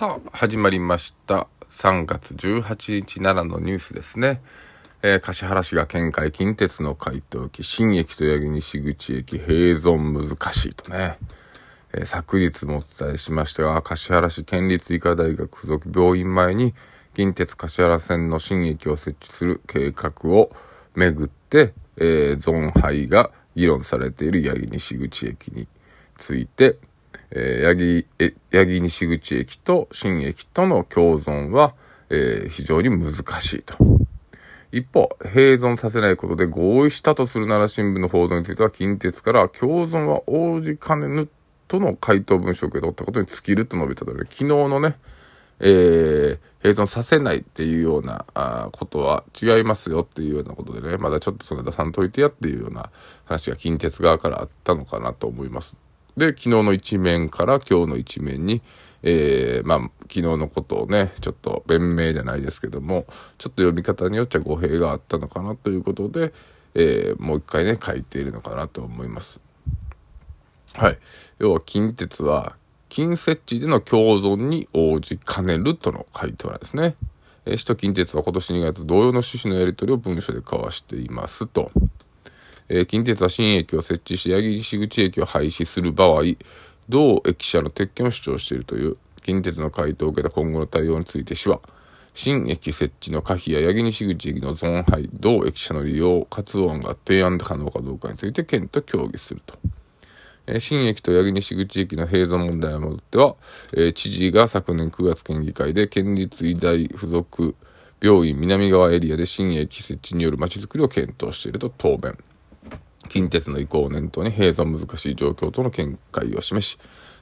さあ始まりました。3月18日奈良のニュースですね、えー、橿原市が県会近鉄の回答機新駅と八木西口駅併存難しいとね、えー、昨日もお伝えしましたが橿原市県立医科大学附属病院前に近鉄橿原線の新駅を設置する計画をめぐって、えー、存廃が議論されている八木西口駅についてえー、八木、八木西口駅と新駅との共存は、えー、非常に難しいと。一方、併存させないことで合意したとする奈良新聞の報道については、近鉄から共存は応じかねぬとの回答文書を受け取ったことに尽きると述べたので、昨日のね、えー、併存させないっていうようなあことは違いますよっていうようなことでね、まだちょっとそれ出さんといてやっていうような話が近鉄側からあったのかなと思います。で、昨日の一面から今日の一面に、えー、まあ、昨日のことをね、ちょっと弁明じゃないですけども、ちょっと読み方によっちゃ語弊があったのかなということで、えー、もう一回ね、書いているのかなと思います。はい。要は近鉄は、近設置での共存に応じかねるとの回答なんですね。えー、首都近鉄は今年2月同様の趣旨のやり取りを文書で交わしていますと。えー、近鉄は新駅を設置し、八木西口駅を廃止する場合、同駅舎の撤去を主張しているという近鉄の回答を受けた今後の対応について市は、新駅設置の可否や八木西口駅のゾーン廃、同駅舎の利用、活動案が提案可能かどうかについて県と協議すると。えー、新駅と八木西口駅の併存問題をめっては、えー、知事が昨年9月県議会で県立医大附属病院南側エリアで新駅設置によるまちづくりを検討していると答弁。近鉄の移行を念頭に閉山難しい状況との見解を示し、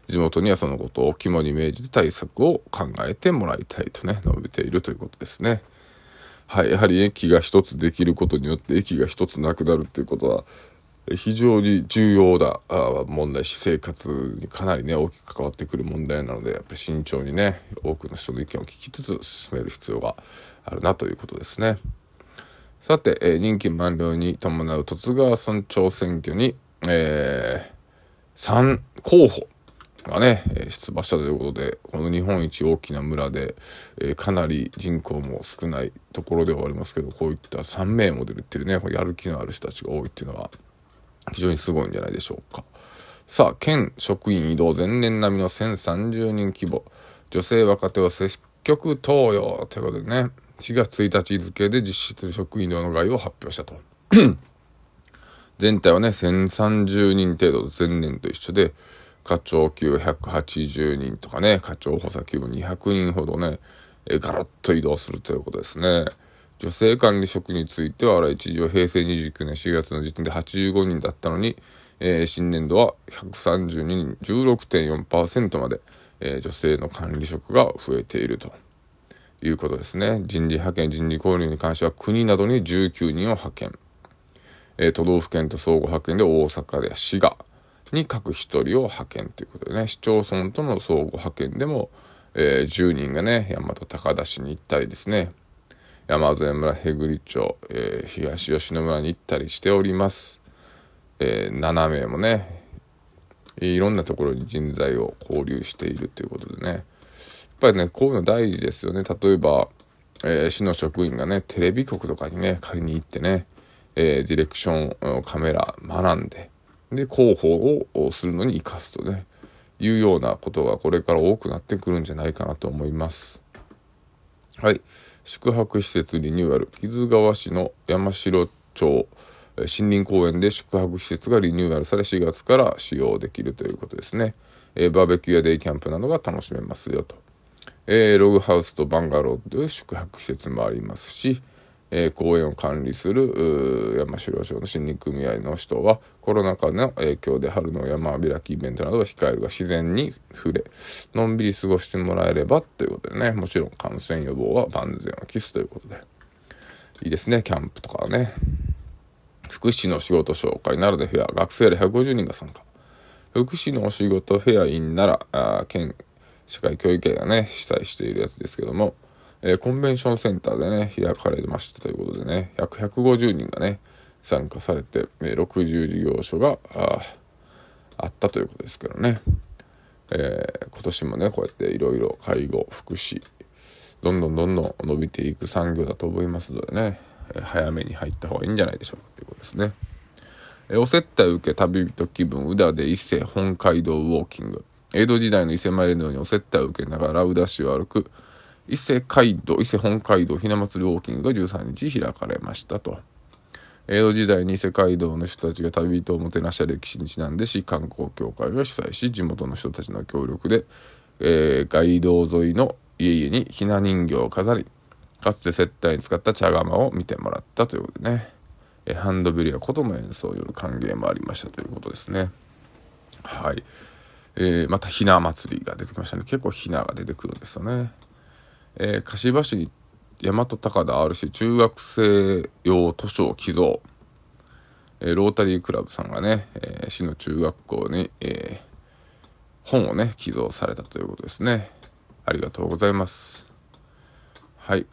地元にはそのことを肝に銘じて対策を考えてもらいたいとね、述べているということですね。はい、やはり駅が一つできることによって駅が一つなくなるっていうことは、非常に重要な問題、私生活にかなりね、大きく関わってくる問題なので、やっぱり慎重にね、多くの人の意見を聞きつつ進める必要があるなということですね。さて、えー、任期満了に伴う十津川村長選挙に、えー、3候補がね、出馬したということで、この日本一大きな村で、えー、かなり人口も少ないところではありますけど、こういった3名モデルっていうね、やる気のある人たちが多いっていうのは、非常にすごいんじゃないでしょうか。さあ、県職員移動前年並みの1030人規模、女性若手を積極登用ということでね、4月1日付で実施する職員のの概要を発表したと。全体はね、1030人程度前年と一緒で、課長級180人とかね、課長補佐級も200人ほどね、えガラッと移動するということですね。女性管理職については、一時は平成29年4月の時点で85人だったのに、えー、新年度は132人、16.4%まで、えー、女性の管理職が増えていると。いうことですね。人事派遣、人事交流に関しては国などに19人を派遣。えー、都道府県と相互派遣で大阪で滋賀に各1人を派遣ということでね、市町村との相互派遣でも、えー、10人がね、大和高田市に行ったりですね、山添村、へぐり町、えー、東吉野村に行ったりしております。えー、7名もね、いろんなところに人材を交流しているということでね、ぱりね、こういうの大事ですよね。例えば、えー、市の職員がね、テレビ局とかにね、借りに行ってね、えー、ディレクション、カメラ学んで、で、広報をするのに生かすとね、いうようなことがこれから多くなってくるんじゃないかなと思います。はい。宿泊施設リニューアル。木津川市の山城町森林公園で宿泊施設がリニューアルされ4月から使用できるということですね。えー、バーベキューやデイキャンプなどが楽しめますよと。えー、ログハウスとバンガローという宿泊施設もありますし、えー、公園を管理する山城町の森林組合の人はコロナ禍の影響で春の山開きイベントなどを控えるが自然に触れのんびり過ごしてもらえればということでねもちろん感染予防は万全を期すということで。いいですねキャンプとかはね。福祉の仕事紹介ならでフェア学生ら150人が参加。福祉のお仕事フェアインなら県社会教育会がね、主催しているやつですけども、えー、コンベンションセンターでね、開かれましたということでね、約150人がね、参加されて、えー、60事業所がああったということですけどね。えー、今年もねこうやっていろいろ介護福祉どんどんどんどん伸びていく産業だと思いますのでね、えー、早めに入った方がいいんじゃないでしょうかということですね。えー、お接待受け旅人気分宇田で伊勢本街道ウォーキング江戸時代の伊勢参りのようにお接待を受けながら宇田市を歩く伊勢街道伊勢本街道ひな祭りウォーキングが13日開かれましたと。江戸時代に世界道の人たちが旅人をもてなした歴史にちなんで市観光協会が主催し地元の人たちの協力で、えー、街道沿いの家々にひな人形を飾りかつて接待に使った茶釜を見てもらったということでね、えー、ハンドベルや琴の演奏による歓迎もありましたということですね。はい、えー、またひな祭りが出てきましたね。結構ひなが出てくるんですよね、えー、柏市に大和高田 RC 中学生用図書を寄贈、えー、ロータリークラブさんがね、えー、市の中学校に、え、本をね寄贈されたということですね。ありがとうございます。はい。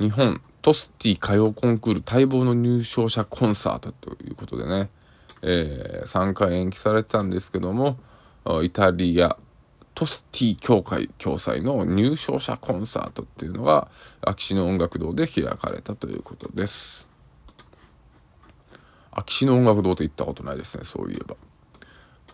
日本トスティ歌謡コンクール待望の入賞者コンサートということでね、えー、3回延期されてたんですけどもイタリアトスティ協会共催の入賞者コンサートっていうのが秋篠音楽堂で開かれたということです。秋篠音楽堂って行ったことないですね、そういえば。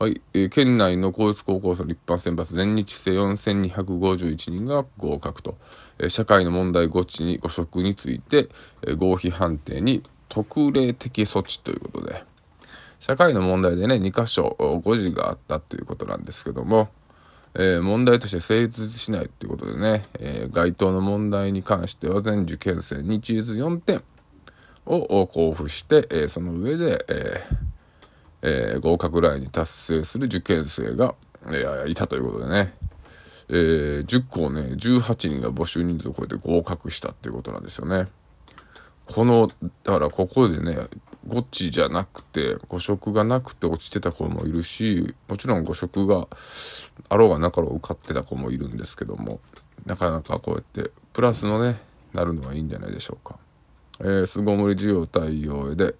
はい、えー、県内の公立高校生の一般選抜全日制4251人が合格と、えー、社会の問題誤知に誤植について、えー、合否判定に特例的措置ということで社会の問題でね2箇所誤字があったということなんですけども、えー、問題として成立しないということでね、えー、該当の問題に関しては全受験生にチーズ4点を交付して、えー、その上で、ええー、合格ラインに達成する受験生が、えいたということでね、え10校ね18人が募集人数を超えて合格したっていうことなんですよね。このだからここでねゴチじゃなくて誤植がなくて落ちてた子もいるしもちろん誤植があろうがなかろう受かってた子もいるんですけどもなかなかこうやってプラスのねなるのはいいんじゃないでしょうか。えー、巣ごもり需要対応で、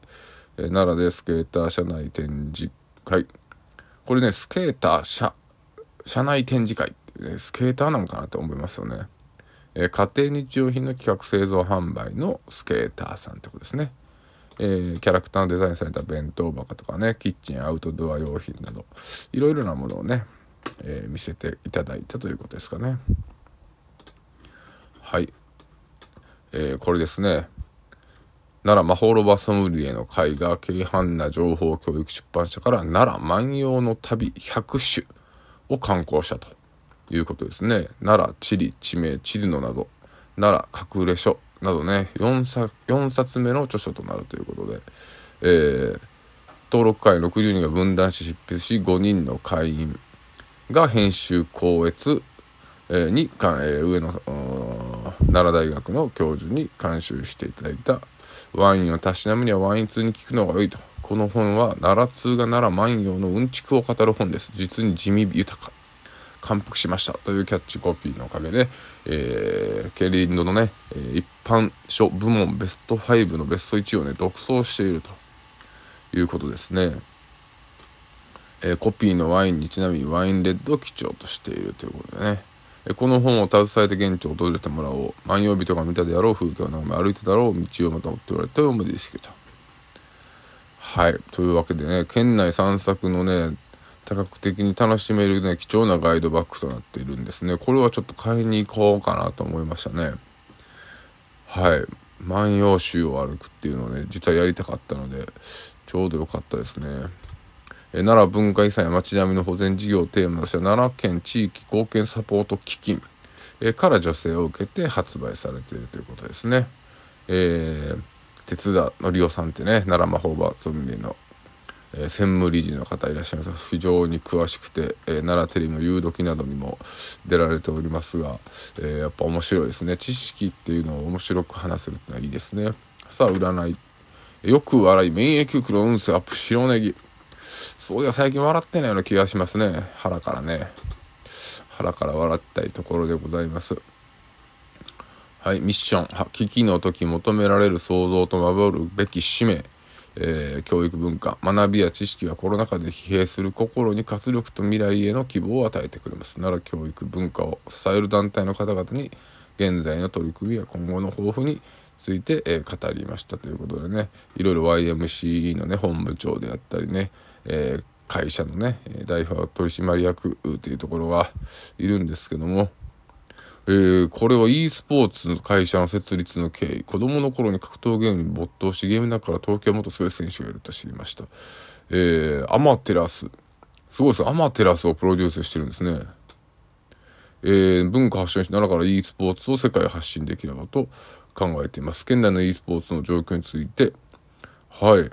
えー、奈良でスケーター車内展示会これねスケーター車車内展示会ってねスケーターなのかなって思いますよね。えー、家庭日用品の企画製造販売のスケーターさんってことですね。えー、キャラクターのデザインされた弁当箱とかねキッチンアウトドア用品などいろいろなものをね、えー、見せていただいたということですかね。はい、えー、これですね。奈良魔法ロバソムリエの会が軽犯な情報教育出版社から奈良万葉の旅100種を刊行したということですね。奈良地理地名地図のなど奈良隠れ書などね 4, 冊4冊目の著書となるということで、えー、登録会60人が分断し執筆し5人の会員が編集校閲、えー、に、えー、上野奈良大学の教授に監修していただいた。ワインをたしなむにはワイン通に聞くのが良いと。この本は奈良通が奈良万葉のうんちくを語る本です。実に地味豊か。感服しましたというキャッチコピーのおかげで、えー、ケリンドのね、一般書部門ベスト5のベスト1をね、独走しているということですね。えー、コピーのワインにちなみにワインレッドを基調としているということでね。この本を携えて現地を訪れてもらおう。万葉人が見たであろう風景を眺め歩いてだろう道をまとっておられた思いでしけた。はい。というわけでね、県内散策のね、多角的に楽しめるね、貴重なガイドバッグとなっているんですね。これはちょっと買いに行こうかなと思いましたね。はい。万葉集を歩くっていうのをね、実はやりたかったので、ちょうど良かったですね。え奈良文化遺産や町並みの保全事業をテーマとした奈良県地域貢献サポート基金、えから助成を受けて発売されているということですね。えー、鉄田のりおさんってね、奈良魔法場ゾンビのえー、専務理事の方いらっしゃいます。非常に詳しくて、えー、奈良テレビの「夕時」などにも出られておりますが、えー、やっぱ面白いですね。知識っていうのを面白く話せるってのはいいですね。さあ占い。よく笑い免疫力の運勢アップ白ネギ。そういや最近笑ってないような気がしますね。腹からね。腹から笑ったいところでございます。はいミッション。危機の時求められる想像と守るべき使命。えー、教育文化、学びや知識はコロナ禍で疲弊する心に活力と未来への希望を与えてくれます。奈良教育文化を支える団体の方々に、現在の取り組みや今後の抱負について、えー、語りましたということでね、いろいろ YMCE のね、本部長であったりね、えー、会社のね、代表取締役というところがいるんですけども、えー、これは e スポーツの会社の設立の経緯、子供の頃に格闘ゲームに没頭し、ゲームの中から東京元スウェ選手がいると知りました。えー、アマテラス。すごいです。アマテラスをプロデュースしてるんですね。えー、文化発信しながら e スポーツを世界発信できればと考えています。県内の e スポーツの状況について、はい。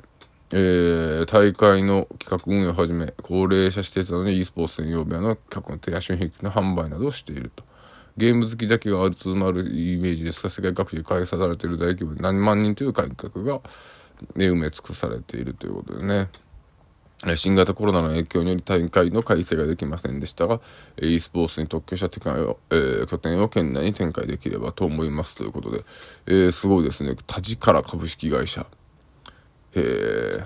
えー、大会の企画運営をはじめ、高齢者施設などに e スポーツ専用部屋の企画の提案商品の販売などをしていると。ゲーム好きだけが集まるイメージですが、世界各地で開催されている大規模で何万人という改革が、ね、埋め尽くされているということでね。新型コロナの影響により大会の開催ができませんでしたが、e スポーツに特許したを、えー、拠点を県内に展開できればと思いますということで、えー、すごいですね。田力株式会社。えー、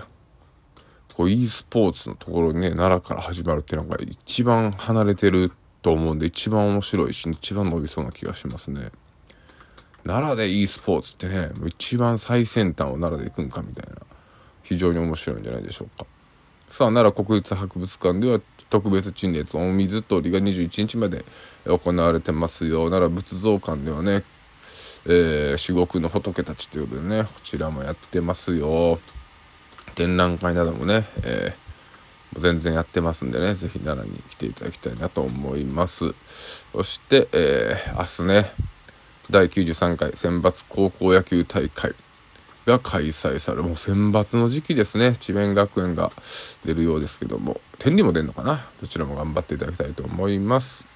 こう e スポーツのところにね、奈良から始まるっていうのが一番離れてると思うんで、一番面白いし、一番伸びそうな気がしますね。奈良で e スポーツってね、一番最先端を奈良で行くんかみたいな、非常に面白いんじゃないでしょうか。さあ、奈良国立博物館では特別陳列お水取りが21日まで行われてますよ。奈良仏像館ではね、えー、至極の仏たちということでね、こちらもやってますよ。展覧会などもね、えー全然やってますんでね、ぜひ奈良に来ていただきたいなと思います。そして、えー、明日ね、第93回選抜高校野球大会が開催される。もう選抜の時期ですね。智弁学園が出るようですけども、天理も出るのかな？どちらも頑張っていただきたいと思います。